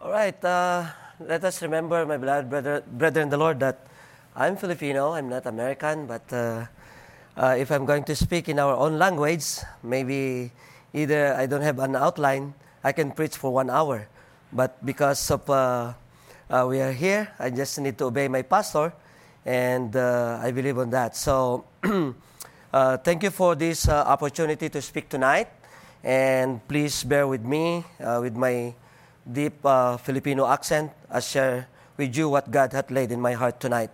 All right, uh, let us remember, my beloved brother, brother in the Lord, that I'm Filipino, I'm not American, but uh, uh, if I'm going to speak in our own language, maybe either I don't have an outline, I can preach for one hour. But because of uh, uh, we are here, I just need to obey my pastor, and uh, I believe on that. So, thank you for this opportunity to speak tonight, and please bear with me with my deep uh, Filipino accent, I share with you what God had laid in my heart tonight.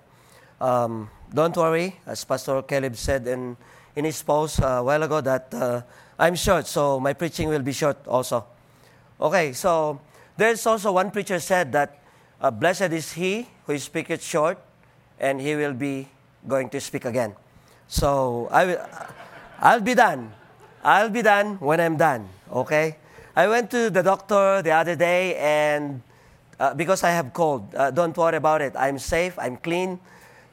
Um, don't worry, as Pastor Caleb said in, in his post uh, a while ago, that uh, I'm short, so my preaching will be short also. Okay, so there's also one preacher said that uh, blessed is he who speaketh short, and he will be going to speak again. So I will, I'll be done. I'll be done when I'm done. Okay. I went to the doctor the other day and uh, because I have cold, uh, don't worry about it. I'm safe. I'm clean.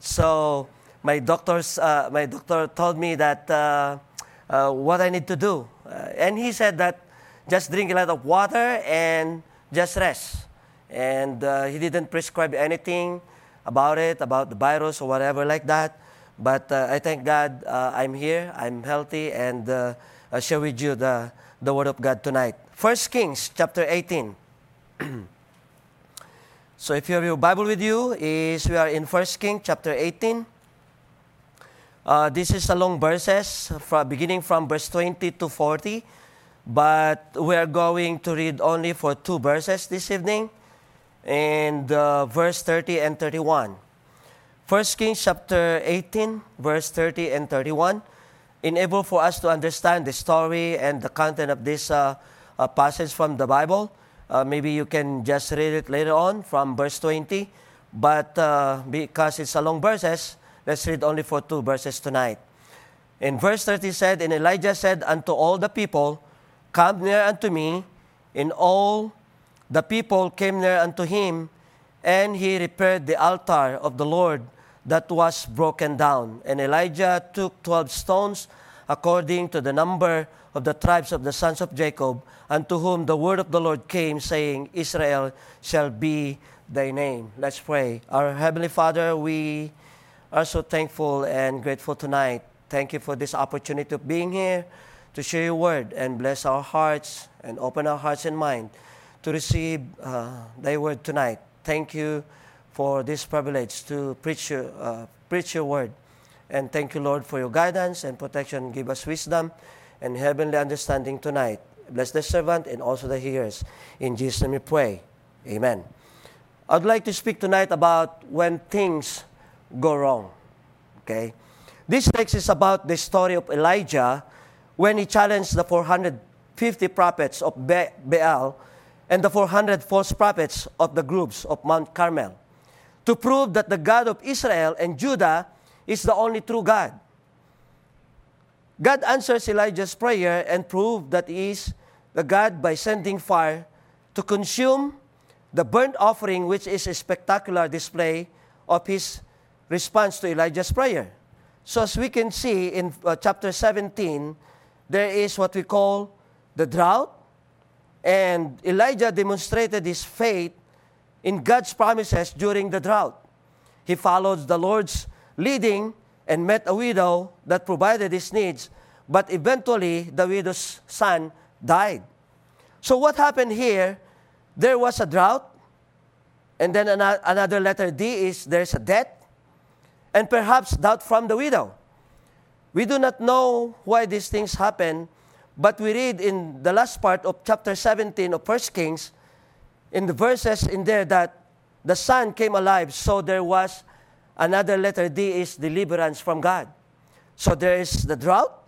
So my doctors, uh, my doctor told me that uh, uh, what I need to do, uh, and he said that just drink a lot of water and just rest. And he didn't prescribe anything about it, about the virus or whatever like that. But I thank God I'm here. I'm healthy, and I share with you the the word of God tonight. 1 Kings chapter 18. so if you have your Bible with you, is we are in 1 Kings chapter 18. Uh, this is a long verses, from, beginning from verse 20 to 40, but we are going to read only for two verses this evening, and uh, verse 30 and 31. 1 Kings chapter 18, verse 30 and 31, enable for us to understand the story and the content of this uh, a passage from the Bible. Uh, maybe you can just read it later on from verse 20. But uh, because it's a long verses, let's read only for two verses tonight. In verse 30 said, And Elijah said unto all the people, Come near unto me. And all the people came near unto him, and he repaired the altar of the Lord that was broken down. And Elijah took twelve stones, according to the number of the tribes of the sons of Jacob, unto whom the word of the Lord came, saying, Israel shall be thy name. Let's pray. Our Heavenly Father, we are so thankful and grateful tonight. Thank you for this opportunity of being here to share your word and bless our hearts and open our hearts and mind to receive uh, thy word tonight. Thank you for this privilege to preach your, uh, preach your word. And thank you, Lord, for your guidance and protection. Give us wisdom and heavenly understanding tonight. Bless the servant and also the hearers. In Jesus' name we pray. Amen. I'd like to speak tonight about when things go wrong. Okay? This text is about the story of Elijah when he challenged the 450 prophets of Baal and the 400 false prophets of the groups of Mount Carmel to prove that the God of Israel and Judah is the only true God. God answers Elijah's prayer and proved that he is the God by sending fire to consume the burnt offering, which is a spectacular display of his response to Elijah's prayer. So, as we can see in uh, chapter 17, there is what we call the drought, and Elijah demonstrated his faith in God's promises during the drought. He followed the Lord's leading and met a widow that provided his needs, but eventually the widow's son died. So, what happened here? There was a drought, and then another letter D is there's a debt, and perhaps doubt from the widow. We do not know why these things happen, but we read in the last part of chapter 17 of 1 Kings, in the verses in there, that the son came alive, so there was another letter D is deliverance from God. So there is the drought,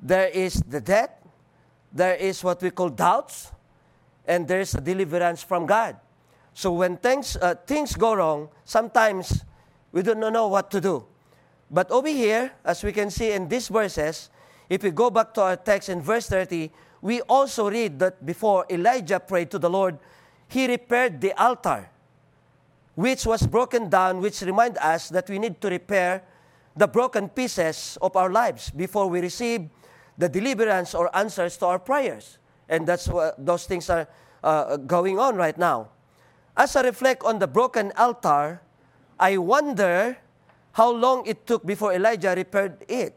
there is the debt, there is what we call doubts, and there's a deliverance from God. So when things, uh, things go wrong, sometimes we don't know what to do. But over here, as we can see in these verses, if we go back to our text in verse 30, we also read that before Elijah prayed to the Lord, he repaired the altar, which was broken down, which remind us that we need to repair the broken pieces of our lives before we receive the deliverance or answers to our prayers. And that's what those things are uh, going on right now. As I reflect on the broken altar, I wonder how long it took before Elijah repaired it.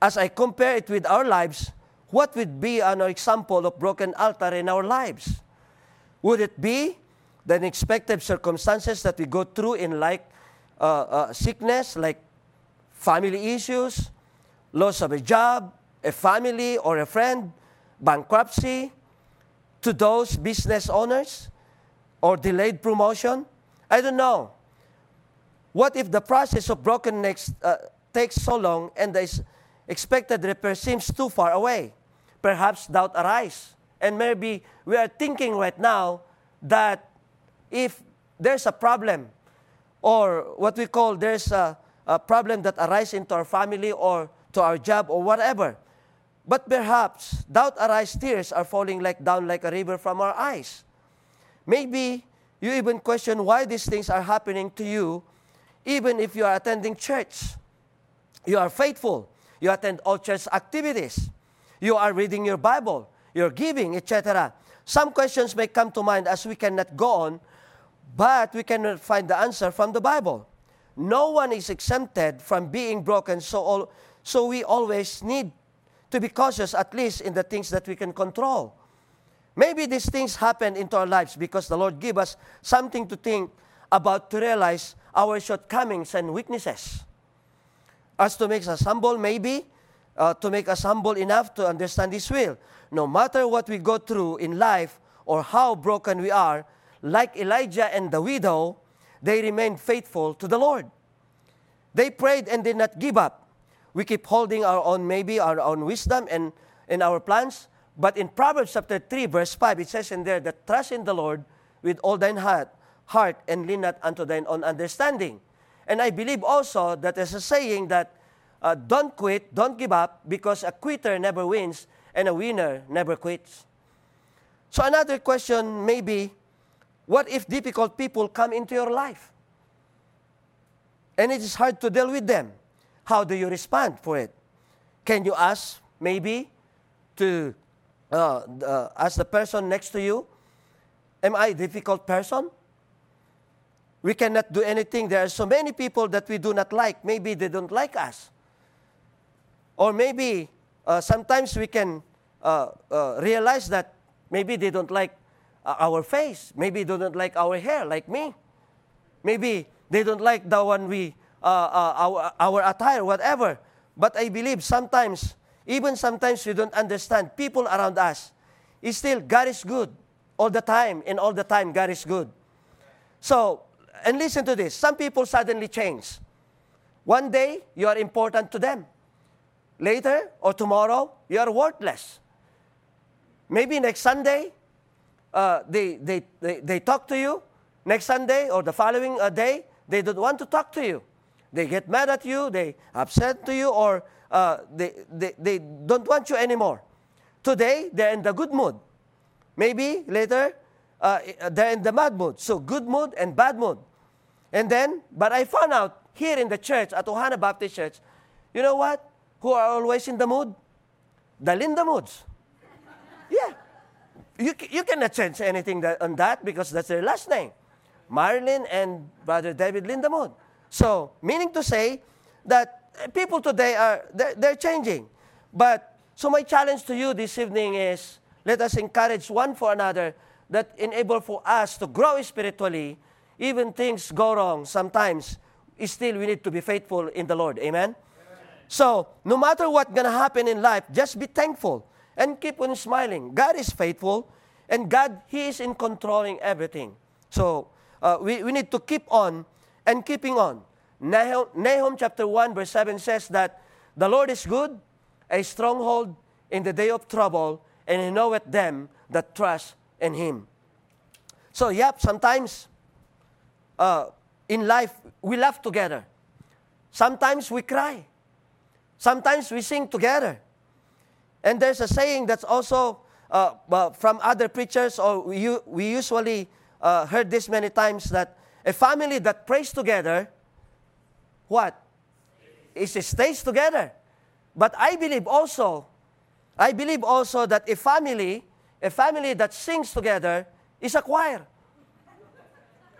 As I compare it with our lives, what would be an example of broken altar in our lives? Would it be the unexpected circumstances that we go through in like uh, uh, sickness, like family issues, loss of a job, a family or a friend, bankruptcy, to those business owners, or delayed promotion? I don't know. What if the process of brokenness uh, takes so long and the expected repair seems too far away? Perhaps doubt arises. And maybe we are thinking right now that if there's a problem, or what we call there's a, a problem that arises into our family or to our job or whatever, but perhaps doubt arises, tears are falling like down like a river from our eyes. Maybe you even question why these things are happening to you even if you are attending church. You are faithful. You attend all church activities. You are reading your Bible. You're giving, etc. Some questions may come to mind as we cannot go on, but we cannot find the answer from the Bible. No one is exempted from being broken, so, all, so we always need to be cautious, at least in the things that we can control. Maybe these things happen into our lives because the Lord give us something to think about to realize our shortcomings and weaknesses. As to make us humble, maybe, uh, to make us humble enough to understand His will. No matter what we go through in life or how broken we are, like Elijah and the widow, they remained faithful to the Lord. They prayed and did not give up. We keep holding our own, maybe our own wisdom and in our plans. But in Proverbs chapter 3, verse 5, it says in there that trust in the Lord with all thine heart heart and lean not unto thine own understanding. And I believe also that there's a saying that uh, don't quit, don't give up, because a quitter never wins and a winner never quits. So another question may be, what if difficult people come into your life? And it is hard to deal with them. How do you respond for it? Can you ask, maybe, to uh, uh, ask the person next to you, Am I a difficult person? we cannot do anything. There are so many people that we do not like. Maybe they don't like us. Or maybe uh, sometimes we can uh, uh, realize that maybe they don't like our face. Maybe they don't like our hair, like me. Maybe they don't like the one we, uh, uh, our, our attire, whatever. But I believe sometimes, even sometimes we don't understand people around us. It's still, God is good all the time, and all the time, God is good. So, and listen to this some people suddenly change. One day, you are important to them. Later or tomorrow, you are worthless. Maybe next Sunday, uh, they, they, they, they talk to you. Next Sunday or the following uh, day, they don't want to talk to you. They get mad at you, they upset to you, or uh, they, they, they don't want you anymore. Today, they're in the good mood. Maybe later, uh, they're in the bad mood. So, good mood and bad mood. And then, but I found out here in the church, at Ohana Baptist Church, you know what? Who are always in the mood? The Lindamoods. Yeah. You, you cannot change anything that, on that because that's their last name. Marilyn and Brother David Lindamood. So, meaning to say that eh, people today are, they're, they're changing. But, so my challenge to you this evening is, let us encourage one for another that enable for us to grow spiritually even things go wrong sometimes, still we need to be faithful in the Lord. Amen? Amen. So, no matter what's going to happen in life, just be thankful and keep on smiling. God is faithful, and God, He is in controlling everything. So, uh, we, we need to keep on and keeping on. Nahum, Nahum chapter 1, verse 7 says that the Lord is good, a stronghold in the day of trouble, and He knoweth them that trust in Him. So, yep, sometimes uh, in life, we laugh together. Sometimes we cry. Sometimes we sing together. And there's a saying that's also uh, from other preachers, or we, we usually uh, heard this many times that a family that prays together, what? It stays together. But I believe also, I believe also that a family a family that sings together is a choir.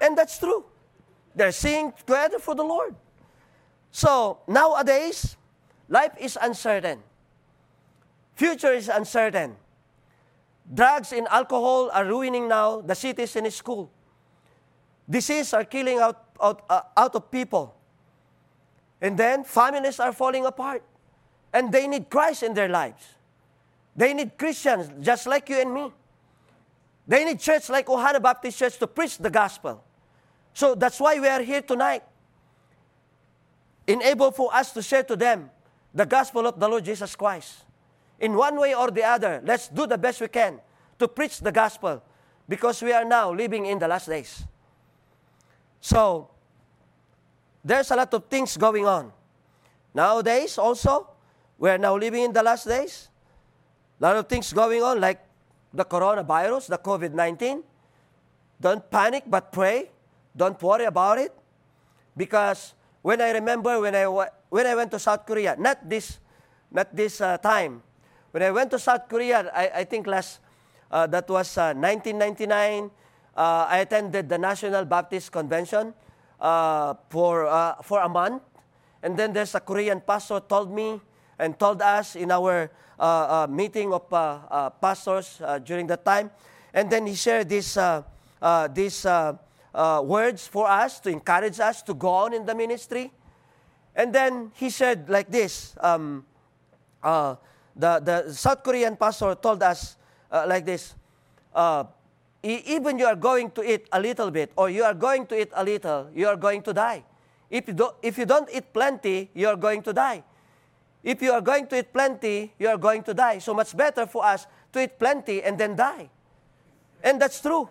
And that's true. They're singing together for the Lord. So nowadays, life is uncertain. Future is uncertain. Drugs and alcohol are ruining now the cities and school. Disease are killing out, out, uh, out of people. And then families are falling apart. And they need Christ in their lives. They need Christians just like you and me. They need church like Ohana Baptist Church to preach the gospel. So that's why we are here tonight. Enable for us to share to them the gospel of the Lord Jesus Christ. In one way or the other, let's do the best we can to preach the gospel because we are now living in the last days. So, there's a lot of things going on. Nowadays, also, we are now living in the last days. A lot of things going on, like the coronavirus, the COVID 19. Don't panic, but pray. Don't worry about it. Because when I remember when I, when I went to South Korea, not this, not this uh, time, when I went to South Korea, I, I think last, uh, that was uh, 1999, uh, I attended the National Baptist Convention uh, for, uh, for a month. And then there's a Korean pastor told me and told us in our meeting of pastors during that time. And then he shared this, uh, words for us to encourage us to go on in the ministry. And then he said like this um, uh, the, the South Korean pastor told us uh, like this uh, even you are going to eat a little bit or you are going to eat a little, you are going to die. If you, do, if you don't eat plenty, you are going to die. If you are going to eat plenty, you are going to die. So much better for us to eat plenty and then die. And that's true.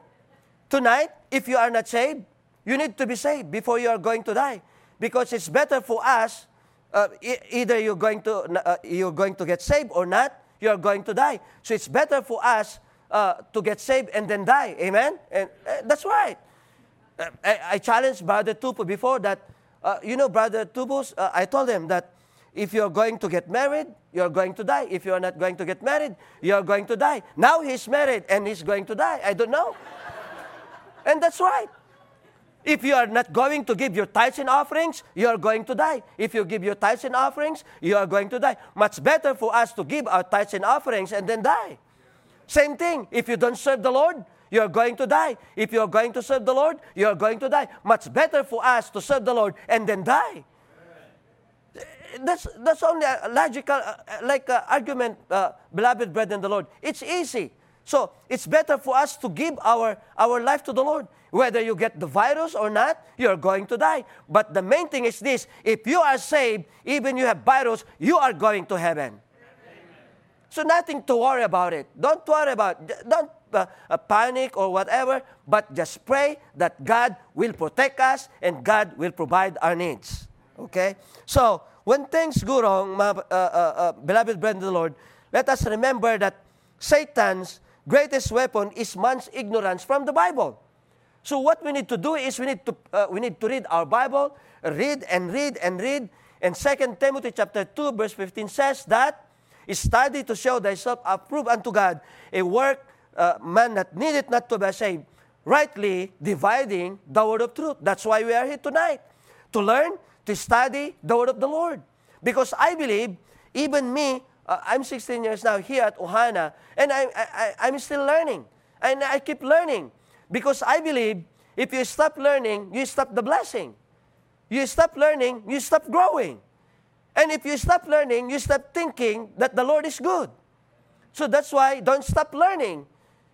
Tonight, if you are not saved, you need to be saved before you are going to die. Because it's better for us, uh, e- either you're going, to, uh, you're going to get saved or not, you're going to die. So it's better for us uh, to get saved and then die. Amen? And uh, that's right. Uh, I, I, challenged Brother Tupu before that, uh, you know, Brother Tupu, I told him that if you're going to get married, you're going to die. If you're not going to get married, you're going to die. Now he's married and he's going to die. I don't know. And that's right. If you are not going to give your tithes and offerings, you are going to die. If you give your tithes and offerings, you are going to die. Much better for us to give our tithes and offerings and then die. Same thing. If you don't serve the Lord, you are going to die. If you are going to serve the Lord, you are going to die. Much better for us to serve the Lord and then die. That's, that's only a logical, uh, like uh, argument, uh, beloved brethren the Lord. It's easy. So it's better for us to give our, our life to the Lord. Whether you get the virus or not, you're going to die. But the main thing is this if you are saved, even you have virus, you are going to heaven. So nothing to worry about it. Don't worry about. Don't uh, uh, panic or whatever, but just pray that God will protect us and God will provide our needs. Okay? So, when things go wrong, my, uh, uh, uh beloved brethren of the Lord, let us remember that Satan's greatest weapon is man's ignorance from the Bible. So what we need to do is we need to, uh, we need to read our Bible, read and read and read. And 2 Timothy chapter 2 verse 15 says that, Study to show thyself approved unto God, a work uh, man that needeth not to be ashamed, rightly dividing the word of truth. That's why we are here tonight, to learn, to study the word of the Lord. Because I believe, even me, uh, I'm 16 years now here at Ohana, and I, I, I'm still learning. And I keep learning because I believe if you stop learning, you stop the blessing. You stop learning, you stop growing. And if you stop learning, you stop thinking that the Lord is good. So that's why don't stop learning.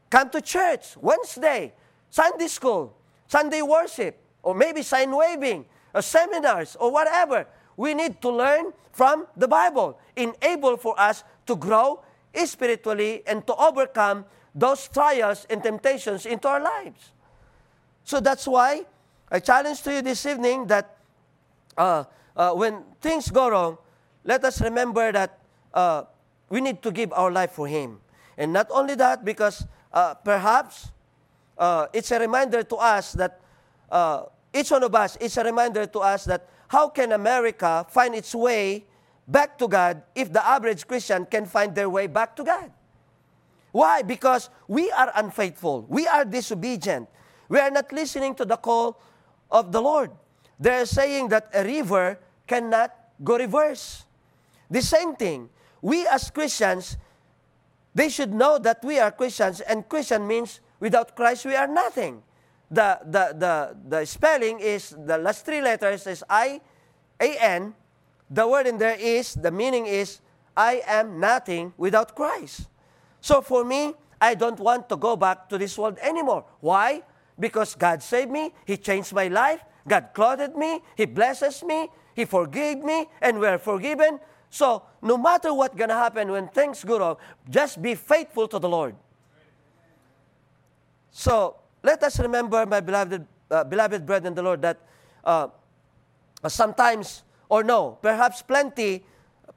Come to church Wednesday, Sunday school, Sunday worship, or maybe sign waving, or seminars, or whatever. We need to learn from the Bible, enable for us to grow spiritually and to overcome those trials and temptations into our lives. So that's why I challenge to you this evening that uh, uh, when things go wrong, let us remember that uh, we need to give our life for Him. And not only that, because uh, perhaps uh, it's a reminder to us that uh, each one of us, it's a reminder to us that how can America find its way back to God if the average Christian can find their way back to God? Why? Because we are unfaithful. We are disobedient. We are not listening to the call of the Lord. They're saying that a river cannot go reverse. The same thing. We as Christians, they should know that we are Christians, and Christian means without Christ we are nothing. The, the, the, the spelling is, the last three letters is I, A N. The word in there is, the meaning is, I am nothing without Christ. So for me, I don't want to go back to this world anymore. Why? Because God saved me, He changed my life, God clothed me, He blesses me, He forgave me, and we're forgiven. So no matter what's gonna happen when things go wrong, just be faithful to the Lord. So let us remember, my beloved, uh, beloved brethren the Lord, that uh, sometimes, or no, perhaps plenty,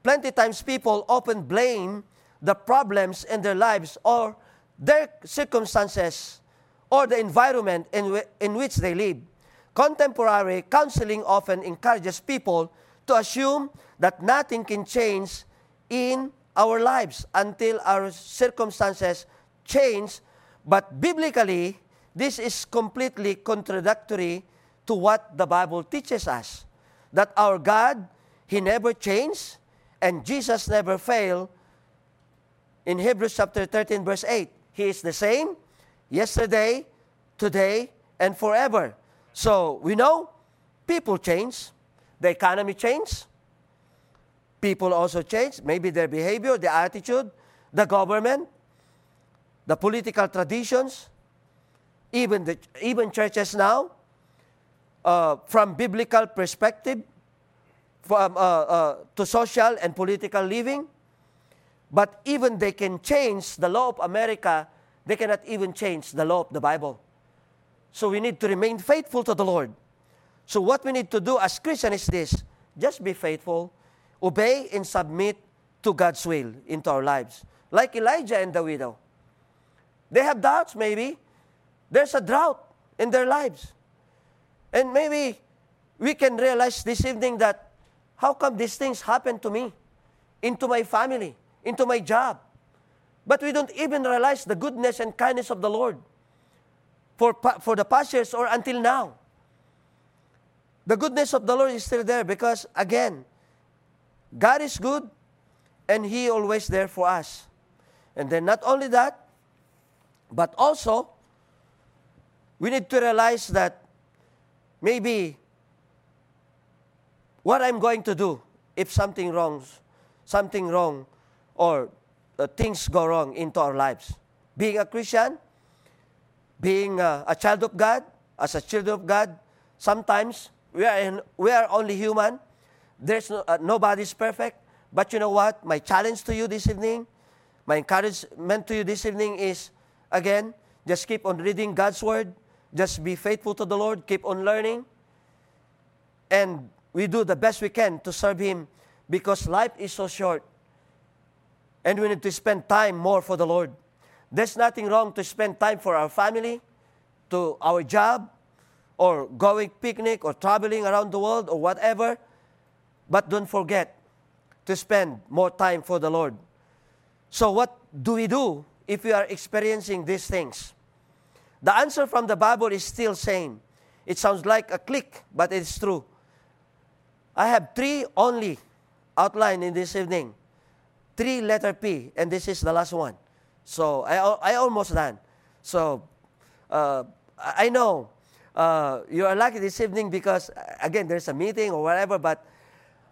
plenty times people often blame the problems in their lives or their circumstances or the environment in, w- in which they live. Contemporary counseling often encourages people to assume that nothing can change in our lives until our circumstances change. But biblically, this is completely contradictory to what the Bible teaches us that our God, He never changed, and Jesus never failed. In Hebrews chapter 13, verse 8, He is the same yesterday, today, and forever. So we know people change, the economy changes, people also change, maybe their behavior, their attitude, the government, the political traditions, even, the, even churches now, uh, from biblical perspective, from, uh, uh, to social and political living. But even they can change the law of America, they cannot even change the law of the Bible. So we need to remain faithful to the Lord. So what we need to do as Christians is this just be faithful, obey and submit to God's will into our lives. Like Elijah and the widow. They have doubts, maybe. There's a drought in their lives. And maybe we can realize this evening that how come these things happen to me, into my family, into my job? But we don't even realize the goodness and kindness of the Lord for, for the past years or until now. The goodness of the Lord is still there because, again, God is good and He always there for us. And then not only that, but also, we need to realize that maybe what I'm going to do if something wrongs, something wrong, or uh, things go wrong into our lives. Being a Christian, being a, a child of God, as a child of God, sometimes we are, in, we are only human. There's no, uh, nobody's perfect. But you know what? My challenge to you this evening, my encouragement to you this evening is again, just keep on reading God's Word. Just be faithful to the Lord. Keep on learning. And we do the best we can to serve Him because life is so short. And we need to spend time more for the Lord. There's nothing wrong to spend time for our family, to our job, or going picnic or traveling around the world or whatever. But don't forget to spend more time for the Lord. So what do we do if we are experiencing these things? The answer from the Bible is still same. It sounds like a click, but it's true. I have three only outlined in this evening. Three letter P, and this is the last one. So I, I almost done. So uh, I know uh, you are lucky this evening because, again, there's a meeting or whatever, but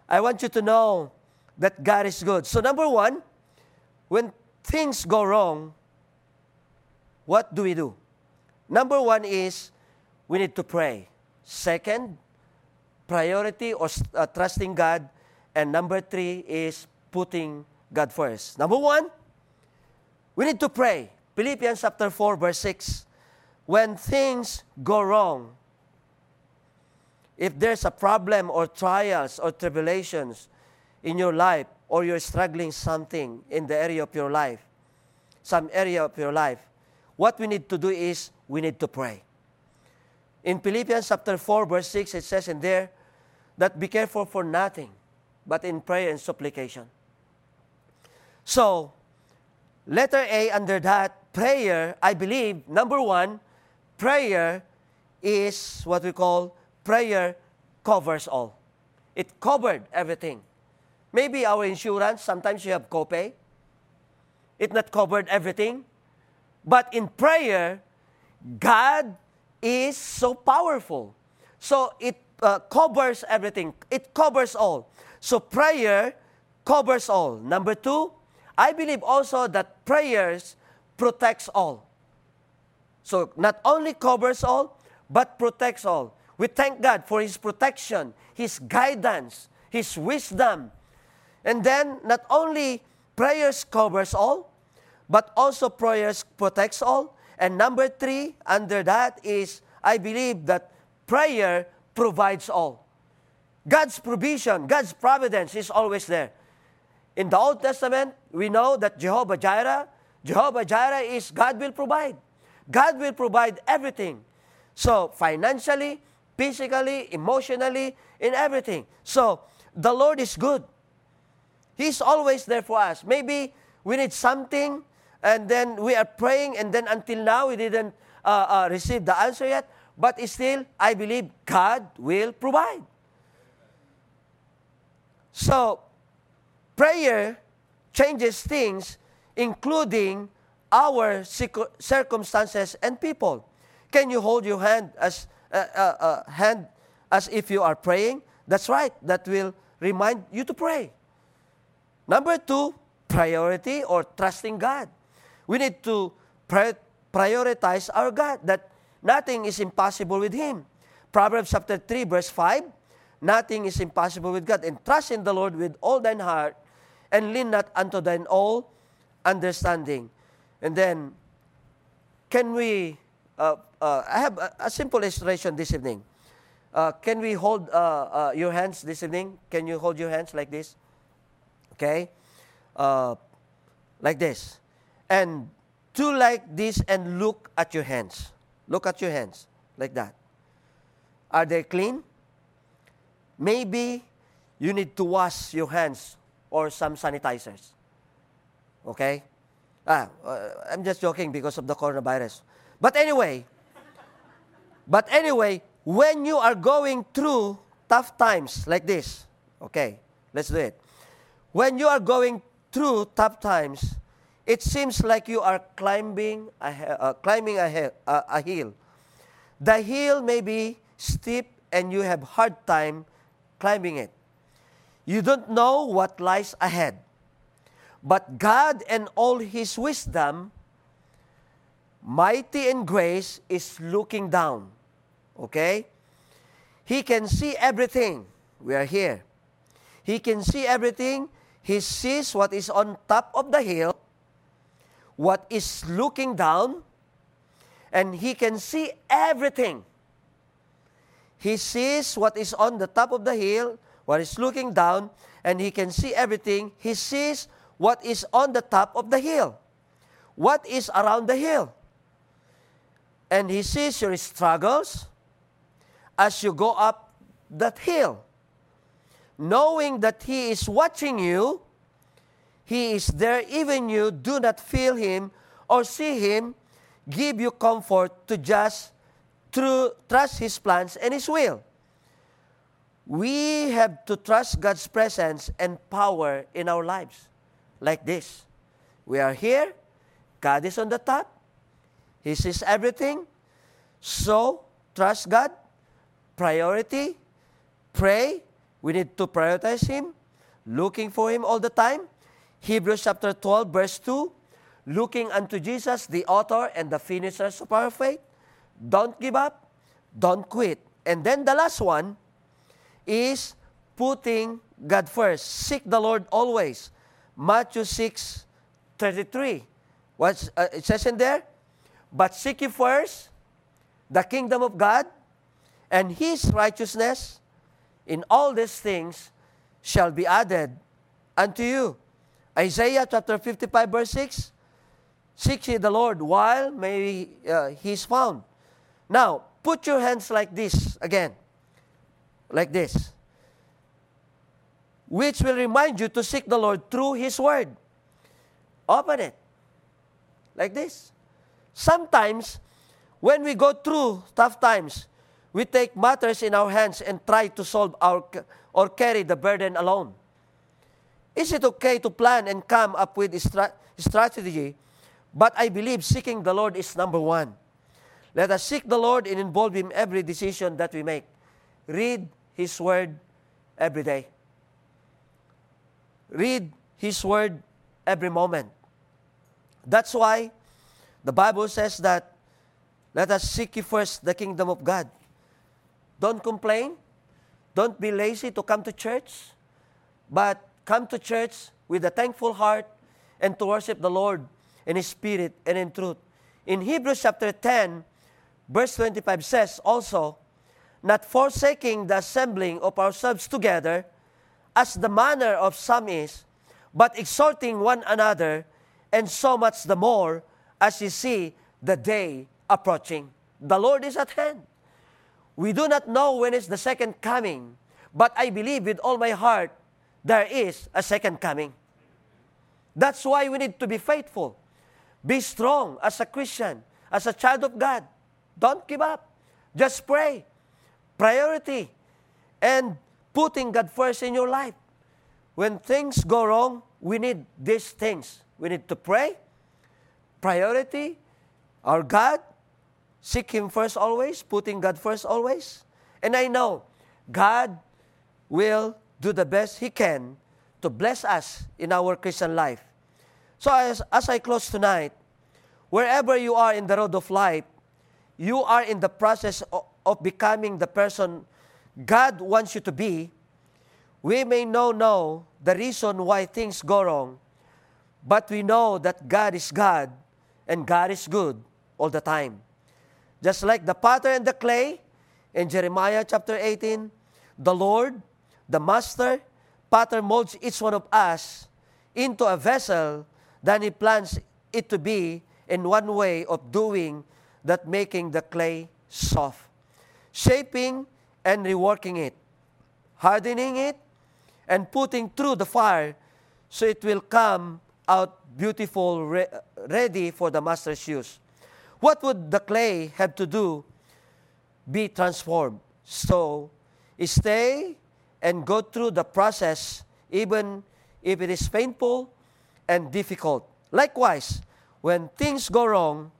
I want you to know that God is good. So, number one, when things go wrong, what do we do? Number one is we need to pray. Second, priority or uh, trusting God. And number three is putting God first. Number one, we need to pray. Philippians chapter 4, verse 6. When things go wrong, if there's a problem or trials or tribulations in your life, or you're struggling something in the area of your life, some area of your life, what we need to do is we need to pray. In Philippians chapter 4, verse 6, it says in there that be careful for nothing, but in prayer and supplication. So, Letter A under that, prayer, I believe, number one, prayer is what we call prayer covers all. It covered everything. Maybe our insurance, sometimes you have copay. It not covered everything. But in prayer, God is so powerful. So it uh, covers everything. It covers all. So prayer covers all. Number two, I believe also that prayers protects all. So not only covers all, but protects all. We thank God for His protection, His guidance, His wisdom. And then not only prayers covers all, but also prayers protects all. And number three, under that is I believe that prayer provides all. God's provision, God's providence is always there. In the Old Testament, we know that Jehovah Jireh, Jehovah Jireh is God will provide. God will provide everything. So, financially, physically, emotionally, in everything. So, the Lord is good. He's always there for us. Maybe we need something, and then we are praying, and then until now we didn't uh, uh, receive the answer yet. But still, I believe God will provide. So, prayer changes things, including our circumstances and people. Can you hold your hand as uh, uh, uh, hand as if you are praying? That's right. That will remind you to pray. Number two, priority or trusting God. We need to prioritize our God. That nothing is impossible with Him. Proverbs chapter 3, verse 5 Nothing is impossible with God. And trust in the Lord with all thine heart, and lean not unto thine own understanding. And then, can we, uh, uh, I have a, a, simple illustration this evening. Uh, can we hold uh, uh, your hands this evening? Can you hold your hands like this? Okay? Uh, like this. And do like this and look at your hands. Look at your hands like that. Are they clean? Maybe you need to wash your hands or some sanitizers. Okay? Ah, uh, I'm just joking because of the coronavirus. But anyway, but anyway, when you are going through tough times like this, okay, let's do it. When you are going through tough times, it seems like you are climbing a, uh, climbing a, uh, a hill. The hill may be steep and you have hard time climbing it. You don't know what lies ahead. But God and all His wisdom, mighty in grace, is looking down. Okay? He can see everything. We are here. He can see everything. He sees what is on top of the hill what is looking down, and he can see everything. He sees what is on the top of the hill, what is looking down, and he can see everything. He sees what is on the top of the hill, what is around the hill. And he sees your struggles as you go up that hill. Knowing that he is watching you, he is there even you do not feel Him or see Him, give you comfort to just through, trust His plans and His will. We have to trust God's presence and power in our lives like this. We are here, God is on the top, He sees everything. So, trust God, priority, pray. We need to prioritize Him, looking for Him all the time Hebrews chapter 12, verse 2, looking unto Jesus, the author and the finishers of our faith. Don't give up, don't quit. And then the last one is putting God first. Seek the Lord always. Matthew 6, 33. What's, uh, it says in there? But seek ye first the kingdom of God and his righteousness, in all these things shall be added unto you. Isaiah chapter 55, verse 6 Seek ye the Lord while may uh, he is found. Now, put your hands like this again. Like this. Which will remind you to seek the Lord through his word. Open it. like this. Sometimes, when we go through tough times, we take matters in our hands and try to solve our or carry the burden alone. Is it okay to plan and come up with stra- strategy? But I believe seeking the Lord is number one. Let us seek the Lord and involve Him every decision that we make. Read His Word every day. Read His Word every moment. That's why the Bible says that let us seek first the kingdom of God. Don't complain. Don't be lazy to come to church, but come to church with a thankful heart and to worship the Lord in His Spirit and in truth. In Hebrews chapter 10, verse 25 says also, not forsaking the assembling of ourselves together, as the manner of some is, but exhorting one another, and so much the more as you see the day approaching. The Lord is at hand. We do not know when is the second coming, but I believe with all my heart there is a second coming. That's why we need to be faithful. Be strong as a Christian, as a child of God. Don't give up. Just pray. Priority. And putting God first in your life. When things go wrong, we need these things. We need to pray, priority, our God, seek Him first always, putting God first always. And I know God will do the best He can to bless us in our Christian life. So, as, as I close tonight, wherever you are in the road of life, you are in the process of, of becoming the person God wants you to be. We may know know the reason why things go wrong, but we know that God is God and God is good all the time. Just like the potter and the clay in Jeremiah chapter 18, the Lord, the master, potter molds each one of us into a vessel, then he plans it to be in one way of doing that making the clay soft, shaping and reworking it, hardening it, and putting through the fire so it will come out beautiful, re- ready for the master's use. What would the clay have to do? Be transformed. So, stay and go through the process, even if it is painful and difficult. Likewise, when things go wrong,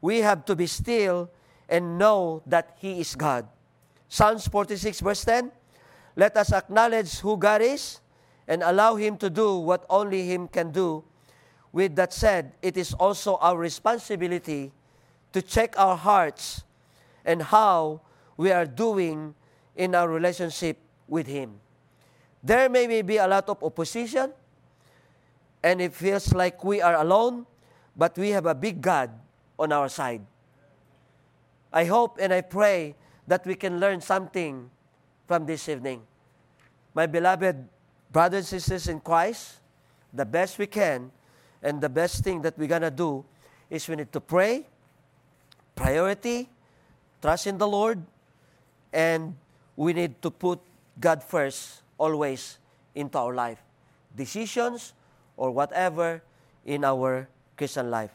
we have to be still and know that He is God. Psalms 46, verse 10 Let us acknowledge who God is and allow Him to do what only Him can do. With that said, it is also our responsibility to check our hearts and how we are doing in our relationship with Him. There may be a lot of opposition, and it feels like we are alone, but we have a big God on our side. I hope and I pray that we can learn something from this evening. My beloved brothers and sisters in Christ, the best we can and the best thing that we're going to do is we need to pray, priority, trust in the Lord, and we need to put God first always into our life. Decisions or whatever in our Christian life.